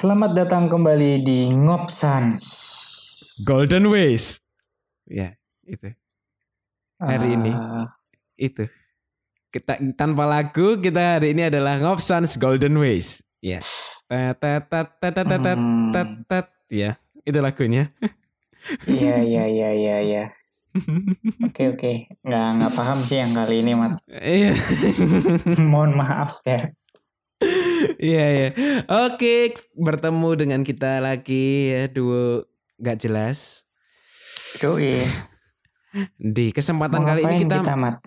Selamat datang kembali di Ngopsans. Golden Ways. Ya, itu. Hari ini. Ah, Itu. Kita tanpa lagu kita hari ini adalah Ngopsans Golden Ways. Ya. Tet tet tet tet tet tet hmm, tet tet. Ya, itu lagunya. Iya iya iya iya iya. Oke oke. Nggak nggak paham sih yang kali ini mat. Iya. Mohon maaf ya. Iya iya. Oke, bertemu dengan kita lagi ya duo gak jelas. Yoi. Di kesempatan kali ini kita, mat.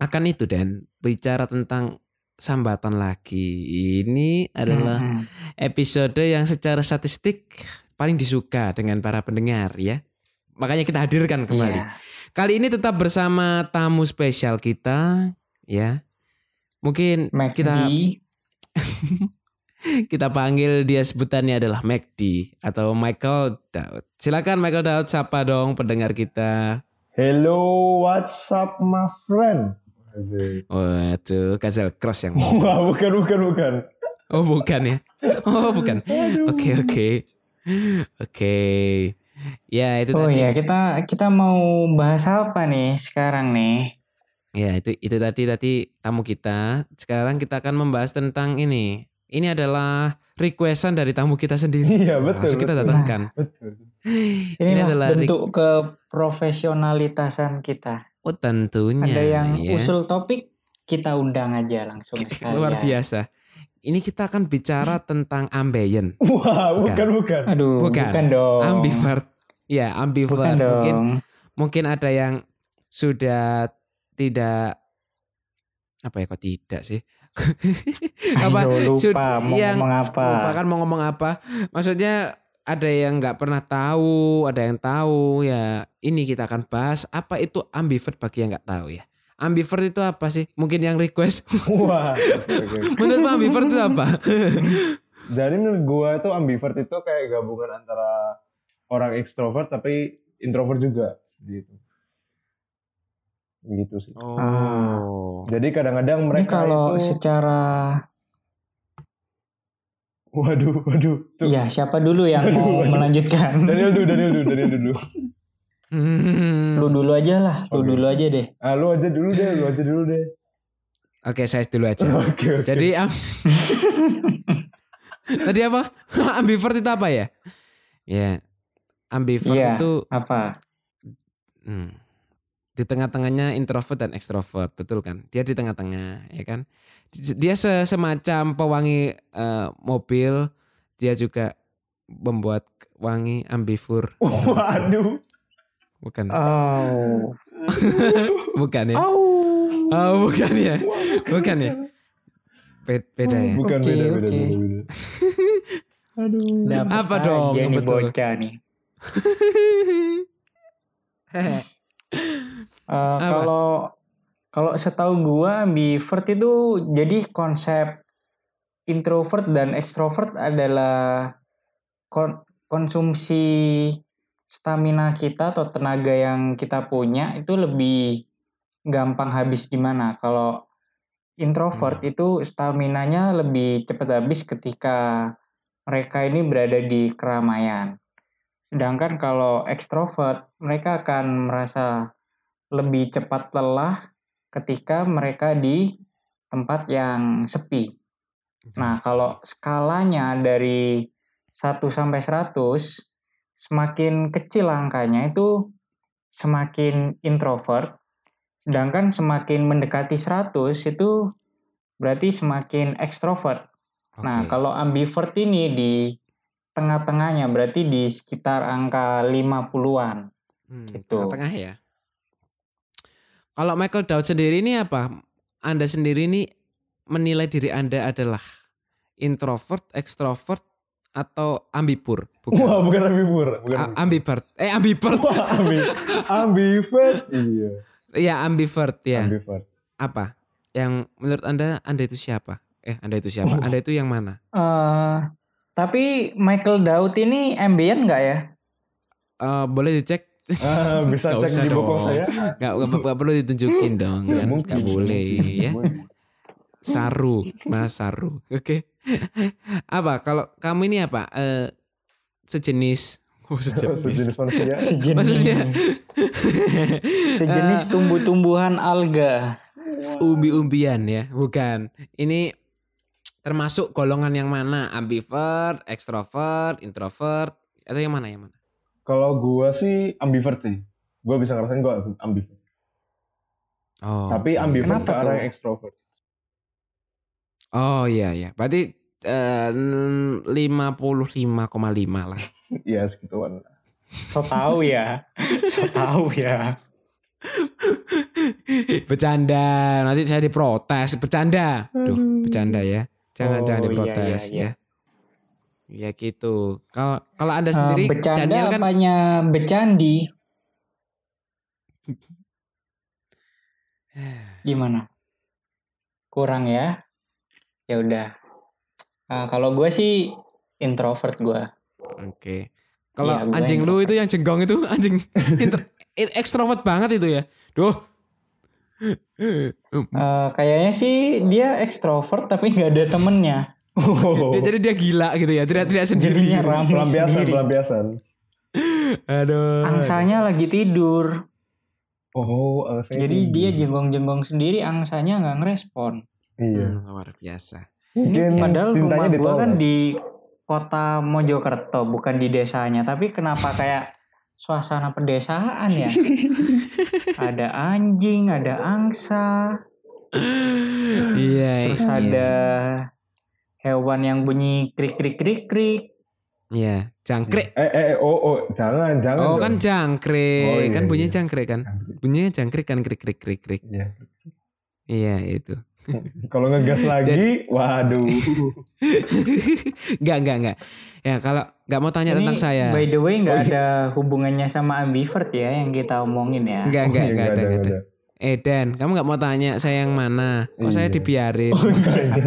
akan itu dan bicara tentang sambatan lagi. Ini adalah Hmm, episode yang secara statistik paling disuka dengan para pendengar ya. Makanya kita hadirkan kembali. iya. Kali ini tetap bersama tamu spesial kita ya. Mungkin McD. kita kita panggil dia sebutannya adalah McD atau Michael Daud. Silakan Michael Daud sapa dong pendengar kita. Hello, what's up, my friend? Waduh, Gazel Cross yang. Wah, bukan, bukan, bukan. Oh bukan ya? Oh bukan. Oke oke oke. Ya itu Oh tadi. iya kita kita mau bahas apa nih sekarang nih? Ya itu itu tadi tadi tamu kita. Sekarang kita akan membahas tentang ini. Ini adalah requestan dari tamu kita sendiri. Iya, betul. Langsung kita datangkan. Betul. Inilah adalah re- bentuk keprofesionalitasan kita. Oh tentunya. Ada yang ya. usul topik kita undang aja langsung sekalian. luar biasa. Ini kita akan bicara tentang ambeien, Wah, Bukan. bukan, bukan. Aduh, Bukan. bukan, dong. ambivert. Ya Bukan ambivert. dong. Mungkin mungkin ada yang sudah tidak apa ya kok tidak sih? apa Ayo, lupa sud- mau yang ngomong apa. lupa kan mau ngomong apa? Maksudnya ada yang nggak pernah tahu, ada yang tahu ya. Ini kita akan bahas apa itu ambivert bagi yang nggak tahu ya. Ambivert itu apa sih? Mungkin yang request. Wah. Menurut ambivert itu apa? Jadi menurut gua itu ambivert itu kayak gabungan antara orang ekstrovert tapi introvert juga. Gitu. Gitu sih. Oh. Jadi kadang-kadang Ini mereka kalau itu... secara Waduh, waduh. Tuh. Iya, siapa dulu yang Waduh, mau waduh. melanjutkan? Daniel dulu, Daniel dulu, Daniel dulu. Hmm. Lu dulu aja lah, lu Oke. dulu aja deh. Ah, lu aja dulu deh, lu aja dulu deh. Oke, saya dulu aja. Oke, oke. Jadi am- tadi apa? ambivert itu apa ya? Ya, ambivert Iya. itu Apa? hmm, di tengah-tengahnya introvert dan ekstrovert, betul kan? Dia di tengah-tengah, ya kan? Dia se- semacam pewangi eh, mobil, dia juga membuat wangi ambivur, Waduh. bukan? Oh. Bukan ya? Oh. Oh, bukan ya? Bukan ya? Be- Beda ya? Bukan Oke, beda, beda, oke. beda, beda. Aduh. Apa dong yang betul? bocah nih. Eh, Apa? kalau kalau setahu gua ambivert itu jadi konsep introvert dan ekstrovert adalah kon- konsumsi stamina kita atau tenaga yang kita punya itu lebih gampang habis di mana kalau introvert itu staminanya lebih cepat habis ketika mereka ini berada di keramaian. Sedangkan kalau ekstrovert mereka akan merasa lebih cepat lelah ketika mereka di tempat yang sepi. Nah, kalau skalanya dari 1 sampai 100 semakin kecil angkanya itu semakin introvert, sedangkan semakin mendekati 100 itu berarti semakin ekstrovert. Nah, Oke. kalau ambivert ini di tengah-tengahnya berarti di sekitar angka 50-an. Hmm, Gitu. Tengah ya. Kalau Michael Daud sendiri ini apa? Anda sendiri ini menilai diri Anda adalah introvert, ekstrovert, atau ambipur? Bukan. Wah, bukan ambivert, bukan. A- ambivert. Eh ambivert. Wah, ambi, ambivert. Iya, Iya ambivert ya. ambivert. Apa? Yang menurut Anda Anda itu siapa? Eh Anda itu siapa? Anda itu yang mana? Eh, tapi Michael Daud ini ambient nggak ya? Eh boleh dicek? Ah, bisa Nggak cek usah di dong. saya. Nggak, nggak, nggak perlu ditunjukin dong kan? mungkin. Nggak boleh ya. Saru, Mas Saru. Oke. apa kalau kamu ini apa? Eh sejenis Oh, sejenis. Sejenis manusia. Sejenis. Maksudnya? Sejenis tumbuh-tumbuhan alga. umbi-umbian ya, bukan. Ini termasuk golongan yang mana? Ambivert, ekstrovert, introvert, atau yang mana yang mana? Kalau gua sih ambivert sih. Gua bisa ngerasain gua ambivert. Oh. Tapi oke. ambivert Kenapa ke arah yang extrovert. Oh iya iya. Berarti eh, 55,5 lah. Iya segituan. So tahu ya. So tahu ya. Bercanda, nanti saya diprotes. Bercanda. Duh, bercanda ya. Jangan Oh, jangan iya, diprotes iya, iya. ya. Ya gitu. Kalau kalau Anda Eh, sendiri bercanda Daniel kan apanya bercandi? Gimana? Kurang ya? Ya udah. Nah, kalau gue sih introvert gue. Oke. Kalau Iya, gua anjing lu itu yang jenggong itu anjing inter- ekstrovert banget itu ya. Duh. Eh, kayaknya sih dia ekstrovert tapi nggak ada temennya. Oh, Dia- jadi dia gila gitu ya. Tidak tidak sendiri. Jadinya rame pelampiasan, sendiri. pelampiasan. Aduh. Angsanya lagi tidur. Oh, alasannya Jadi dia jenggong-jenggong sendiri, angsanya nggak ngerespon. Iya. Hmm, luar biasa. Mungkin Padahal rumah gue kan di kota Mojokerto, bukan di desanya. Tapi kenapa kayak suasana pedesaan ya? ada anjing, ada angsa, Iya. terus iya. ada hewan yang bunyi krik krik krik krik. Iya, jangkrik. Eh, eh, eh, oh, oh, jangan, jangan. Oh dong. kan jangkrik, Oh, iya, kan bunyinya iya. jangkrik kan? Bunyinya jangkrik kan krik krik krik krik. Iya. Iya itu. Kalau ngegas lagi, waduh. Enggak enggak enggak. Ya kalau nggak mau tanya Ini, tentang saya. By the way, nggak Oh, iya. ada hubungannya sama ambivert ya yang kita omongin ya. Enggak enggak Oh, iya, enggak ada nggak enggak ada. Eh Dan, kamu nggak mau tanya saya yang mana? Kok saya Iya. dibiarin? Makanya.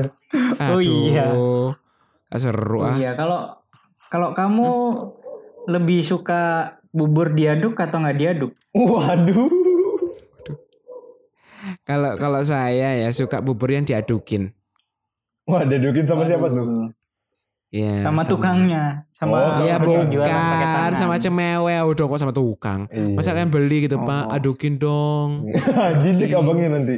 Oh, iya. Aduh. Ah, seru Oh ah. iya, kalau kalau kamu lebih suka bubur diaduk atau nggak diaduk? Waduh. Kalau kalau saya ya suka bubur yang diadukin. Wah, diadukin sama siapa tuh? Ya, Sama, tukangnya, sama Oh, Iya bukan sama cemewe udah kok sama tukang. Iya. Masa kan beli gitu Pak, Oh. adukin dong. jijik abangnya nanti.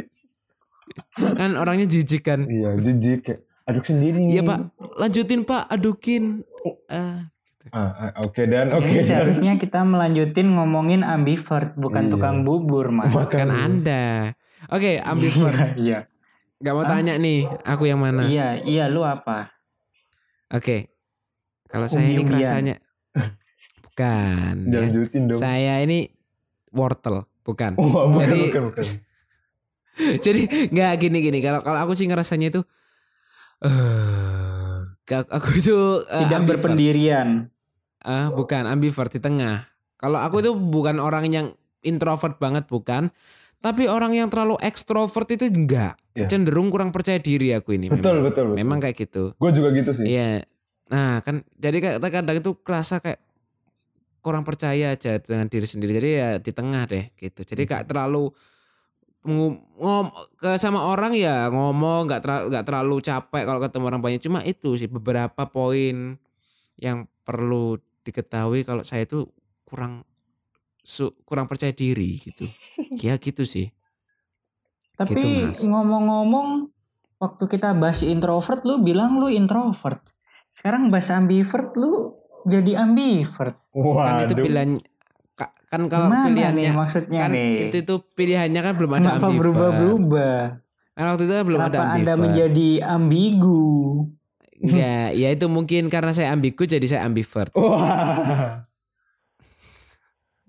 Kan orangnya jijik kan. Iya, jijik aduk sendiri. Iya Pak, lanjutin Pak, adukin. Ah, Ah, oke dan oke dan. seharusnya kita melanjutin ngomongin ambivert, bukan Iya. tukang bubur, Mas. kan Makanya. Anda. Oke, ambivert. Iya, Gak mau Ah. tanya nih, aku yang mana? iya, iya, lu apa? Oke. Kalau saya ini kerasanya bukan. ya. Dilanjutin dong. Saya ini wortel, bukan. Wah, bukan, Jadi- bukan, bukan. Jadi nggak gini gini. Kalau kalau aku sih ngerasanya itu eh aku itu eh, Tidak ambivert. berpendirian. Ah, bukan ambivert di tengah. Kalau aku itu bukan orang yang introvert banget bukan, tapi orang yang terlalu ekstrovert itu enggak. Ya. Cenderung kurang percaya diri aku ini. Betul, memang. betul, betul. Memang kayak gitu. Gue juga gitu sih. Iya. Nah, kan jadi kayak kadang itu kerasa kayak kurang percaya aja dengan diri sendiri. Jadi ya di tengah deh gitu. Jadi kayak terlalu ngom ke sama orang ya ngomong nggak terlalu nggak terlalu capek kalau ketemu orang banyak. Cuma itu sih beberapa poin yang perlu diketahui kalau saya itu kurang su- kurang percaya diri gitu. Ya gitu sih. Tapi Gitu, ngomong-ngomong, waktu kita bahas introvert, lu bilang lu introvert. Sekarang bahas ambivert, lu jadi ambivert. Waduh. Kan itu pilihan ka- kan kalau Gimana pilihannya nih maksudnya kan nih? itu itu pilihannya kan belum ada Kenapa ambivert. berubah-berubah? Kan waktu itu kan belum Kenapa ada Anda ambivert. menjadi ambigu? Ya, ya itu mungkin karena saya ambigu jadi saya ambivert. Wah.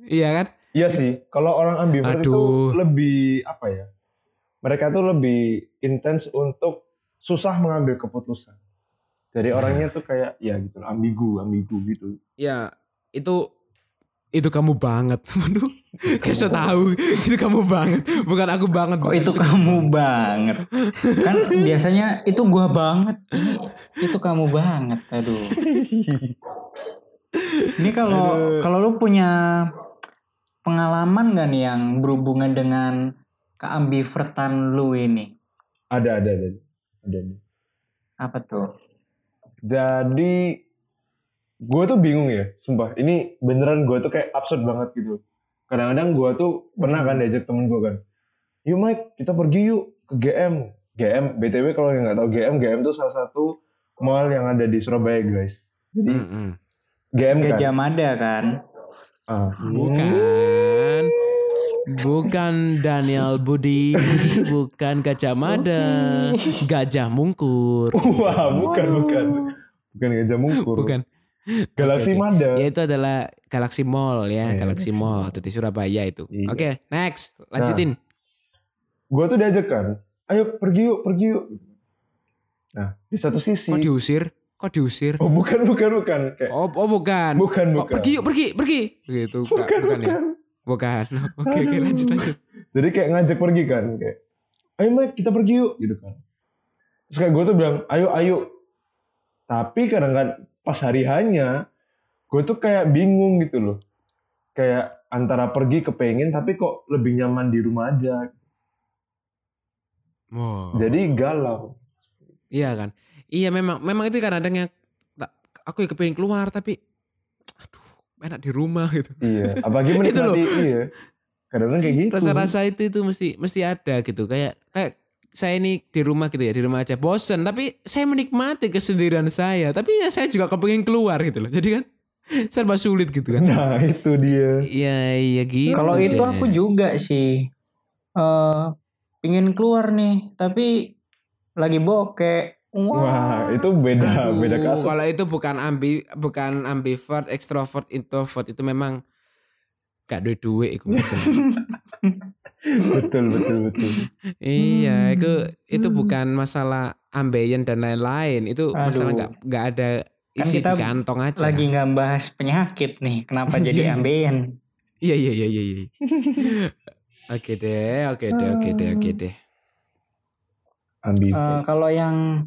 Iya kan? Iya sih. Kalau orang ambivert itu Aduh. lebih apa ya? Mereka tuh lebih intens untuk susah mengambil keputusan. Jadi orangnya tuh kayak ya gitu ambigu, ambigu gitu. Ya, itu itu kamu banget. Waduh. Kayak so tahu itu kamu banget. Bukan aku banget. Kok itu kamu banget? Kan biasanya itu gua banget. Itu kamu banget. Aduh. Ini kalau kalau lu punya pengalaman gak nih yang berhubungan dengan keambivertan lu ini? Ada, ada, ada. ada. Apa tuh? Jadi gue tuh bingung ya, sumpah. Ini beneran gue tuh kayak absurd banget gitu. Kadang-kadang gue tuh pernah kan diajak temen gue kan, yuk Mike kita pergi yuk ke GM. GM, BTW kalau yang nggak tahu GM, GM tuh salah satu mall yang ada di Surabaya guys. Jadi Mm-mm. GM kan. Gajah Mada kan? Ah. Bukan. Bukan Daniel Budi, bukan Gajah Mada, Gajah Mungkur. Wah, bukan, bukan. Bukan Gajah Mungkur. Bukan. Galaxy Oke, oke. Mada. Ya itu adalah Galaxy Mall ya, Iya. Galaxy Mall di Surabaya itu. Iya. Oke, next, lanjutin. Gue tuh diajak kan, ayo pergi yuk, pergi yuk. Nah, di satu sisi. Kok diusir? Kok diusir? Oh, bukan, bukan, bukan. Kayak, Oh, oh bukan. bukan, bukan. pergi yuk, pergi, pergi. Gitu, Kak. Bukan, bukan, ya? Bukan. Oke, oke, Aduh. lanjut, lanjut. Jadi kayak ngajak pergi kan, kayak, ayo Mike kita pergi yuk, gitu kan. Terus kayak gue tuh bilang, ayo, ayo. Tapi kadang-kadang pas hari hanya, gue tuh kayak bingung gitu loh. Kayak antara pergi kepengen, tapi kok lebih nyaman di rumah aja. Wow. Jadi galau. Iya kan. Iya memang memang itu kadang yang tak- aku ya kepingin keluar tapi enak di rumah gitu. Iya, apalagi Itu loh. menikmati, iya. Kadang-kadang kayak gitu. Rasa-rasa itu itu mesti mesti ada gitu. Kayak kayak saya ini di rumah gitu ya, di rumah aja bosen tapi saya menikmati kesendirian saya. Tapi ya saya juga kepingin keluar gitu loh. Jadi kan serba sulit gitu kan. Nah, itu dia. Iya iya gitu. Kalau itu deh. aku juga sih. eh pingin keluar nih, tapi lagi bokeh. Wah, itu beda, Aduh, beda kasus. Kalau itu bukan ambi bukan ambivert, extrovert, introvert itu memang gak duit duit itu maksudnya. betul, betul, betul. Iya, Hmm. itu itu Hmm. bukan masalah ambeien dan lain-lain. Itu masalah Aduh. nggak nggak ada Kan isi kita di kantong aja. Lagi nggak bahas penyakit nih, kenapa jadi ambeien? Iya iya iya iya. iya. oke deh, oke deh, oke deh, oke deh. Ambi. Eh, kalau yang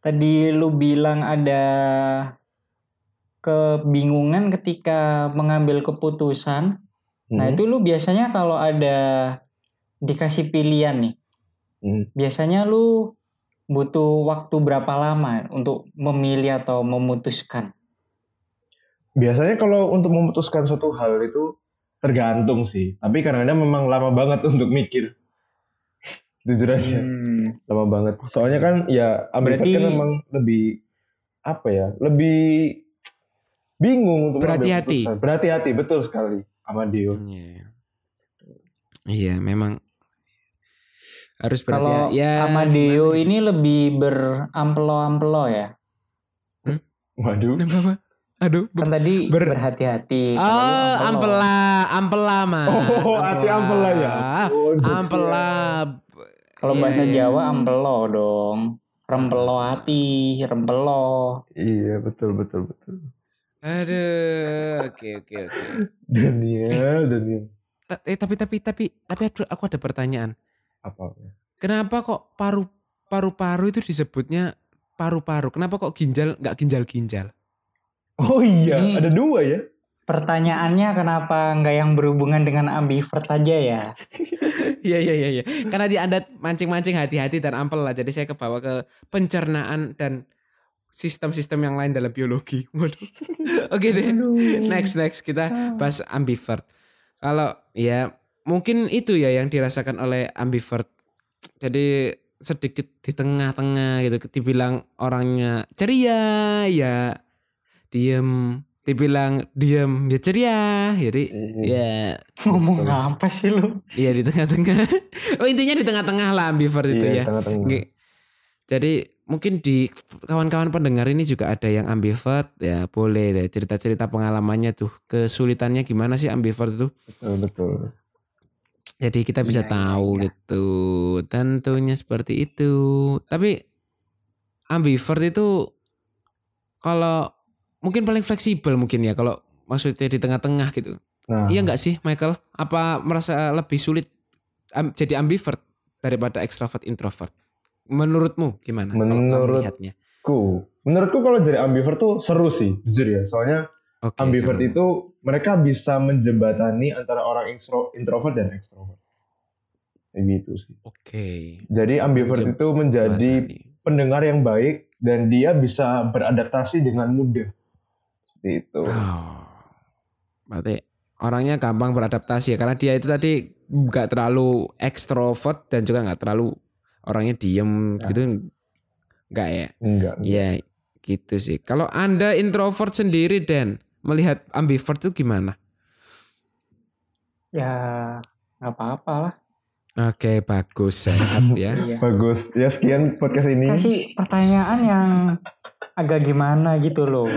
tadi lu bilang ada kebingungan ketika mengambil keputusan, nah Hmm, itu lu biasanya kalau ada dikasih pilihan nih, hmm. biasanya lu butuh waktu berapa lama untuk memilih atau memutuskan? Biasanya kalau untuk memutuskan suatu hal itu tergantung sih. Tapi kadang-kadang memang lama banget untuk mikir. Jujur aja, Hmm. lama banget. Soalnya kan ya ambivert Berarti- kan memang lebih apa ya? Lebih bingung untuk Berhati-hati. Berhati-hati, betul sekali. Sama Dio. Iya. Iya, memang harus Kalau berarti ya. Amadeo gimana ini lebih berampelo-ampelo ya. Waduh. gitu. Apa? Aduh. Kan tadi Ber- berhati-hati. Oh, ampela, ampela mas. Oh, hati ampela ya. Oh, Ampela. Kalau Iya, bahasa. Jawa ampelo dong. Rempelo hati, rempelo. Iya, betul, betul, betul. Aduh, oke oke oke. Daniel, Daniel. Ta- Eh tapi tapi tapi tapi aku- ada pertanyaan. Apa? Kenapa kok paru paru-paru itu disebutnya paru-paru? Kenapa kok ginjal nggak ginjal-ginjal? Oh iya, Ini- ada dua ya. Pertanyaannya kenapa nggak yang berhubungan dengan ambivert aja ya? Iya iya iya iya. Karena di Anda mancing-mancing hati-hati dan ampel lah. Jadi saya kebawa ke pencernaan dan sistem-sistem yang lain dalam biologi. Waduh. Oke deh. Next next kita bahas ambivert. Kalau ya mungkin itu ya yang dirasakan oleh ambivert. Jadi sedikit di tengah-tengah gitu. Dibilang orangnya ceria ya diem. Dibilang diem ya ceria. Jadi Iya. ya Ngomong apa sih lu? Iya di tengah-tengah. oh intinya di tengah-tengah lah ambivert itu Iya, ya. tengah-tengah. Nggak. Jadi mungkin di kawan-kawan pendengar ini juga ada yang ambivert ya boleh deh cerita-cerita pengalamannya tuh kesulitannya gimana sih ambivert itu. Betul, betul. Jadi kita bisa iya, tahu iya. gitu. Tentunya seperti itu. Tapi ambivert itu kalau mungkin paling fleksibel mungkin ya kalau maksudnya di tengah-tengah gitu. Nah, Iya nggak sih Michael? Apa merasa lebih sulit am- jadi ambivert daripada extrovert introvert? Menurutmu gimana? kalau Menurut- melihatnya? menurutku, menurutku kalau jadi ambivert tuh seru sih, jujur ya. Soalnya Oke. ambivert seru. itu mereka bisa menjembatani antara orang intro- introvert dan extrovert. Kayak gitu sih. Oke. Jadi ambivert Menjem- itu menjadi pendengar yang baik dan dia bisa beradaptasi dengan mudah. Seperti itu. Oh. Berarti orangnya gampang beradaptasi ya karena dia itu tadi nggak terlalu ekstrovert dan juga nggak terlalu orangnya diem gitu nggak ya? Enggak. Iya gitu sih. Kalau anda introvert sendiri dan melihat ambivert itu gimana? Ya nggak apa-apa lah. Oke bagus sehat ya. Iya. Bagus. Ya sekian podcast ini. Kasih pertanyaan yang agak gimana gitu loh.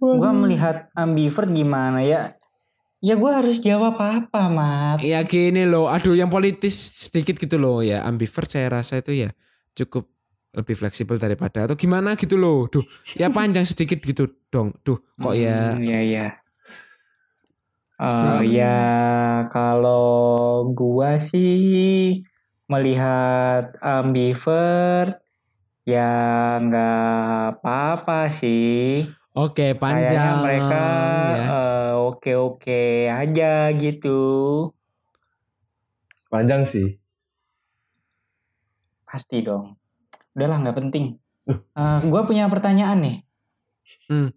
Gua melihat ambivert gimana ya? Ya gue harus jawab apa, Mat? Ya gini loh, aduh yang politis sedikit gitu loh ya. Ambivert saya rasa itu ya cukup lebih fleksibel daripada atau gimana gitu loh. Duh, ya panjang sedikit gitu dong. Duh, kok ya Hmm, Iya, iya. Eh, Nah, ya kalau gua sih melihat ambivert ya nggak apa-apa sih. Oke, Kayaknya panjang. mereka ya. eh, oke-oke aja gitu. Panjang sih. Pasti dong. Udahlah nggak penting. Eh, gua punya pertanyaan nih. Hmm.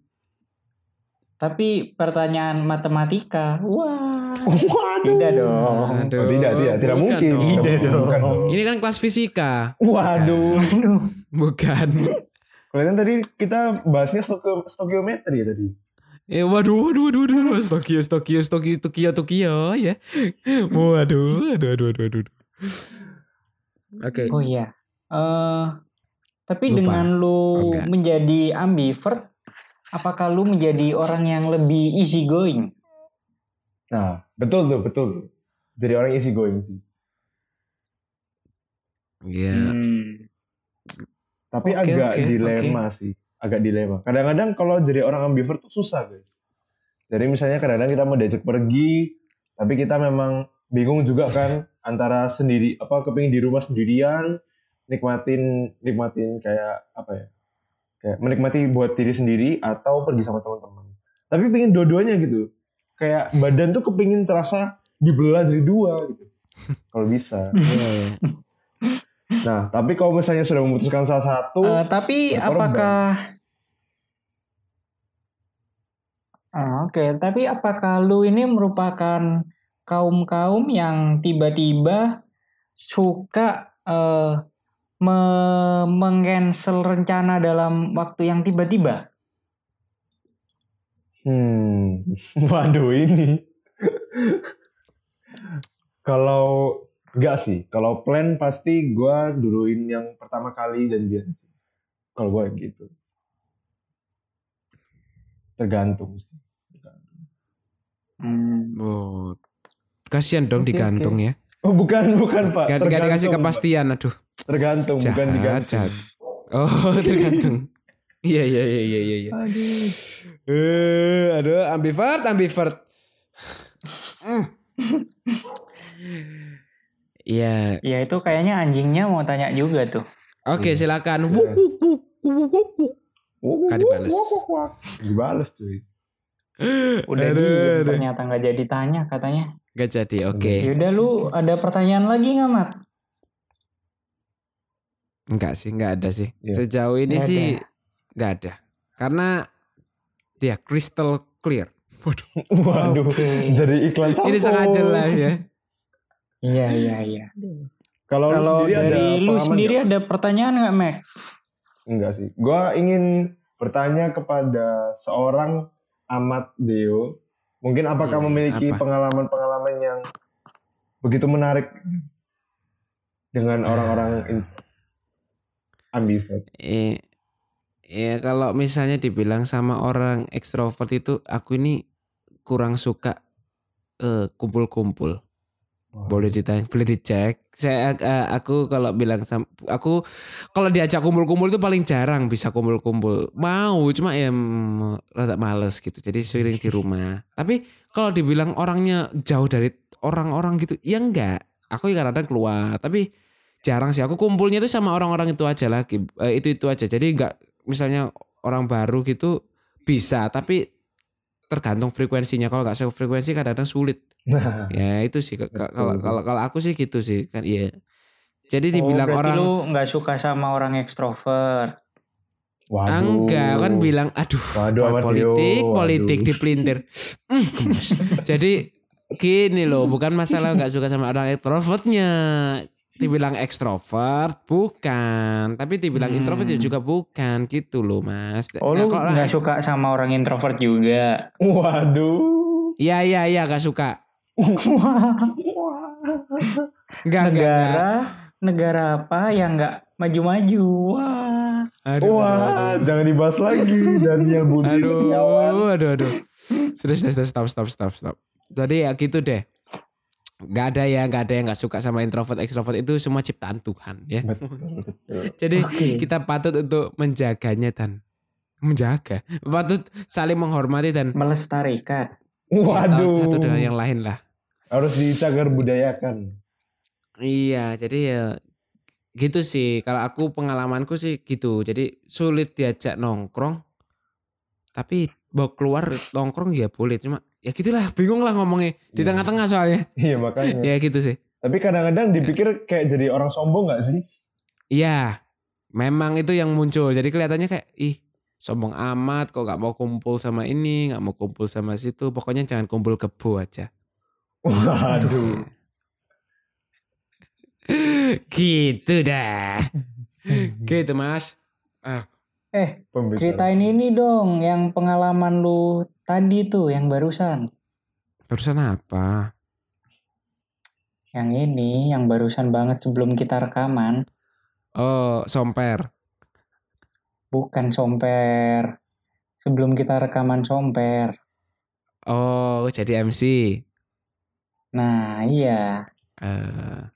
Tapi pertanyaan matematika. Wah. Waduh. Tidak dong. Aduh, Oh, tidak, tidak, tidak bukan mungkin. dong. Tidak dong. Bukan dong. Ini kan kelas fisika, Waduh. Aduh. bukan. Kalian tadi kita bahasnya stokio, stokiometri ya tadi. Eh, waduh, waduh, waduh, waduh, Tokyo, Tokyo, Tokyo, Tokyo, Tokyo, ya. Waduh, aduh, aduh, aduh, aduh. Oke. Oh iya. Eh tapi Lupa. dengan lu Oh, enggak. menjadi ambivert, apakah lu menjadi orang yang lebih easy going? Nah, betul tuh, betul. Jadi orang easy going sih. Iya. Hmm. Tapi Oke, agak oke, dilema sih. Agak dilema. Kadang-kadang kalau jadi orang ambivert tuh susah, guys. Jadi misalnya kadang-kadang kita mau diajak pergi, tapi kita memang bingung juga kan antara sendiri apa kepingin di rumah sendirian, nikmatin nikmatin kayak apa ya? Kayak menikmati buat diri sendiri atau pergi sama teman-teman. Tapi pengen dua-duanya gitu. Kayak badan tuh kepingin terasa dibelah jadi dua gitu. Kalau bisa. Iya, iya. Nah, tapi kalau misalnya sudah memutuskan salah satu, Eh, tapi apakah Ah, Oke, tapi apakah lu ini merupakan kaum-kaum yang tiba-tiba suka eh me- meng-cancel rencana dalam waktu yang tiba-tiba? Hmm, waduh ini. kalau enggak sih, kalau plan pasti gua duluin yang pertama kali janjian sih. Kalau gua gitu. Tergantung sih. Tergantung. Hmm. Oh, kasihan dong Oke, digantung ya. Oh bukan, bukan pak. Gak, gak dikasih kepastian, aduh. Tergantung, bukan Jahat, digantung. jahat. Oh, tergantung. Iya, iya, iya, iya, iya. iya. Aduh. Eh, aduh, ambivert, ambivert. Mm. Iya, Ya itu kayaknya anjingnya mau tanya juga tuh. oke Iya. silakan. Iya. Wuk, wuk, wuk, wuk, wuk, wuk. Oh, Nggak dibales. Dibales cuy. Udah Aduh, ternyata nggak jadi tanya katanya. Gak jadi, oke. Yaudah lu ada pertanyaan lagi nggak Mat? Enggak sih, enggak ada sih. Iya. Sejauh ini Nggak sih enggak ada. Karena dia crystal clear. Waduh, Waduh, jadi iklan sampo. ini sangat jelas ya. Iya iya iya. Kalau lu sendiri ada dari lu sendiri nggak? ada pertanyaan nggak Mac? Enggak sih. Gua ingin bertanya kepada seorang Amat Deo. Mungkin apakah Iya, memiliki apa? pengalaman-pengalaman yang begitu menarik dengan orang-orang in- ambivert? Eh, ya kalau misalnya dibilang sama orang ekstrovert itu aku ini kurang suka eh, kumpul-kumpul. Boleh ditanya, boleh dicek. Saya eh, aku kalau bilang sama aku kalau diajak kumpul-kumpul itu paling jarang bisa kumpul-kumpul. Mau cuma ya mm, rada males gitu. Jadi sering di rumah. Tapi kalau dibilang orangnya jauh dari orang-orang gitu, ya enggak. Aku ya kadang keluar, tapi jarang sih. Aku kumpulnya itu sama orang-orang itu aja lagi. Eh, itu itu aja. Jadi enggak misalnya orang baru gitu bisa, tapi tergantung frekuensinya. Kalau nggak frekuensi kadang-kadang sulit. Nah, Ya itu sih kalau kalau kalau aku sih gitu sih kan iya. Jadi dibilang oh, berarti orang lu nggak suka sama orang ekstrovert. Waduh. enggak kan bilang aduh Waduh, politik politik waduh. dipelintir. Hmm, gemes. Jadi gini loh, bukan masalah nggak suka sama orang ekstrovertnya. Dibilang ekstrovert bukan, tapi dibilang Hmm. introvert juga bukan gitu loh mas. Oh Nah, lu nggak suka sama orang introvert juga. Waduh. Iya iya iya gak suka. Enggak enggak. negara negara apa yang nggak maju-maju? Wah. Aduh, Wah, aduh, aduh. jangan dibahas lagi Daniel Budi Setiawan. Aduh, aduh, aduh. Sudah, sudah, sudah, stop, stop, stop, stop. Jadi ya gitu deh. Gak ada ya, gak ada yang gak suka sama introvert, ekstrovert itu semua ciptaan Tuhan ya. Betul, betul. Jadi Oke. kita patut untuk menjaganya dan menjaga, patut saling menghormati dan Melestarikan. Waduh. satu dengan yang lain lah. Harus dicagar budayakan. Iya, jadi ya gitu sih. Kalau aku pengalamanku sih gitu. Jadi sulit diajak nongkrong. Tapi mau keluar nongkrong ya boleh. Cuma ya gitulah, bingung lah ngomongnya. Di Iya. tengah-tengah soalnya. Iya makanya. Ya gitu sih. Tapi kadang-kadang dipikir kayak jadi orang sombong gak sih? Iya, memang itu yang muncul. Jadi kelihatannya kayak ih sombong amat kok gak mau kumpul sama ini, gak mau kumpul sama situ. Pokoknya jangan kumpul kebo aja. Waduh. gitu dah. gitu mas. Eh, Pembicaraan. ceritain ini dong yang pengalaman lu tadi tuh yang barusan. Barusan apa? Yang ini, yang barusan banget sebelum kita rekaman. Oh, somper. Bukan somper. Sebelum kita rekaman somper. Oh, jadi MC. Nah, iya. eh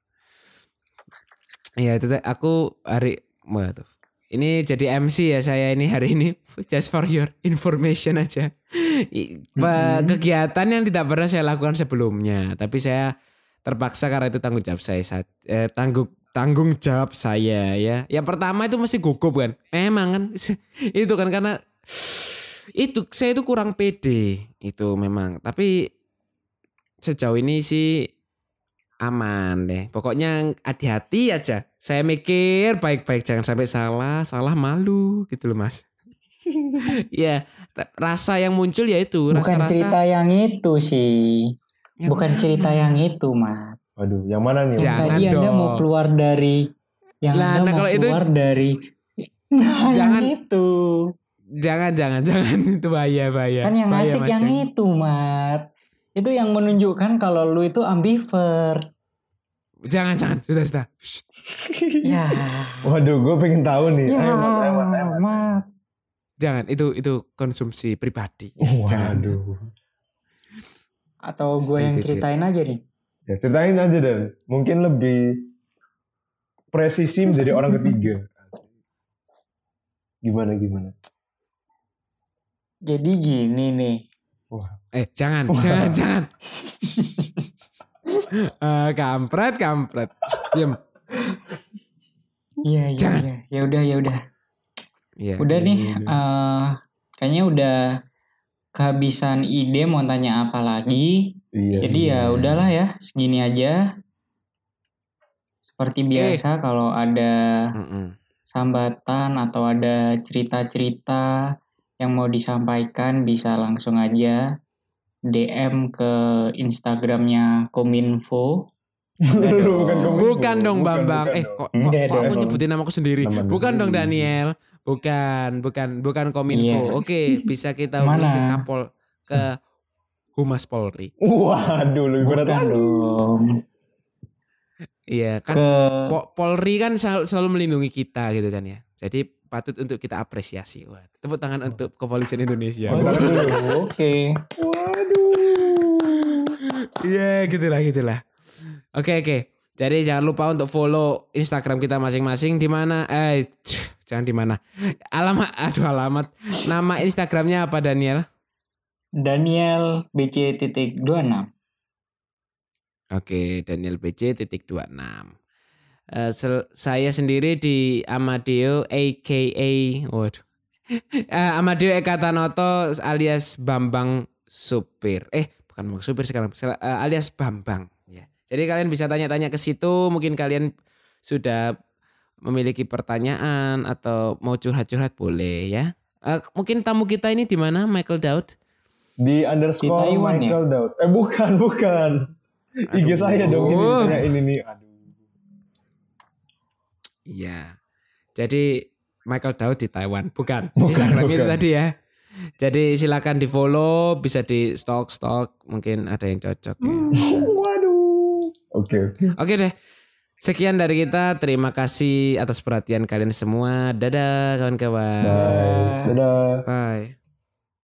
ya itu aku hari waduh. Ini jadi MC ya saya ini hari ini just for your information aja. Kegiatan yang tidak pernah saya lakukan sebelumnya, tapi saya terpaksa karena itu tanggung jawab saya saat eh, tanggung tanggung jawab saya ya. Yang pertama itu masih gugup kan. Memang kan itu kan karena itu saya itu kurang pede itu memang. Tapi sejauh ini sih aman deh. Pokoknya hati-hati aja. Saya mikir baik-baik jangan sampai salah, salah malu gitu loh mas. ya ra- rasa yang muncul ya itu Bukan rasa-rasa. cerita yang itu sih. Yang Bukan cerita yang itu, Mas. Waduh, yang mana nih? Jangan Tadi Anda dong. mau keluar dari yang Lah, Anda nah mau kalau itu- keluar dari Nah, Jangan. yang itu. Jangan jangan jangan itu bahaya bahaya. Kan yang Bahaya, asik Mas, yang itu, Mat. Itu yang menunjukkan kalau lu itu ambivert. Jangan jangan sudah sudah. Shh. ya. Waduh, gue pengen tahu nih. Ya, Ayo, Mat, ayo, Mat, ayo, Mat. Mat. Jangan itu itu konsumsi pribadi. Ya, Jangan. Waduh. Atau gue yang ceritain aja nih. Ya, ceritain aja dan mungkin lebih presisi menjadi orang ketiga. Gimana gimana? Jadi gini nih. Eh jangan Wah. jangan jangan. Eh kampret kampret. Diam. Iya, iya, iya. Ya udah, ya udah. Iya. Udah nih, iya, iya. eh kayaknya udah kehabisan ide mau tanya apa lagi. Iya. Jadi ya Iya. udahlah ya, segini aja. Seperti biasa kalau ada Mm-mm. sambatan atau ada cerita-cerita yang mau disampaikan bisa langsung aja DM ke Instagramnya Kominfo. Bukan, Kominfo. Bukan dong Bukan, Bambang. bukan eh kok, kok, kok aku nyebutin namaku sendiri. Bukan dong. Daniel. Bukan, bukan, bukan Kominfo. Iya. Oke, bisa kita hubungi ke Kapol ke Humas Polri. Waduh, lebih berat Bukan dong. Iya, kan Ke Po- Polri kan selalu melindungi kita gitu kan ya. Jadi patut untuk kita apresiasi. Wah, tepuk tangan untuk kepolisian Indonesia. Dulu. Oke. Waduh. Iya, gitulah gitulah. Oke oke. Jadi jangan lupa untuk follow Instagram kita masing-masing di mana eh jangan di mana. Alamat aduh alamat. Nama Instagramnya apa Daniel? Daniel BC titik 26. Oke, Daniel BC titik 26. Eh, sel- saya sendiri di Amadeo aka waduh. Eh, Amadeo Eka Tanoto alias Bambang Supir. Eh, bukan Bambang Supir sekarang, sel- eh, alias Bambang ya. Jadi kalian bisa tanya-tanya ke situ, mungkin kalian sudah memiliki pertanyaan atau mau curhat-curhat boleh ya. Eh, mungkin tamu kita ini di mana Michael Daud? Di underscore Taiwan ya? Michael Daud. Eh bukan, bukan. IG Aduh. saya dong ini saya ini nih. Aduh. Iya. Jadi Michael Daud di Taiwan, bukan. Bukan, Instagram itu bukan. tadi ya. Jadi silakan di follow, bisa di stalk stalk, mungkin ada yang cocok. ya. Waduh. Oke. oke. Oke deh. Sekian dari kita. Terima kasih atas perhatian kalian semua. Dadah kawan-kawan. Bye. Dadah. Bye.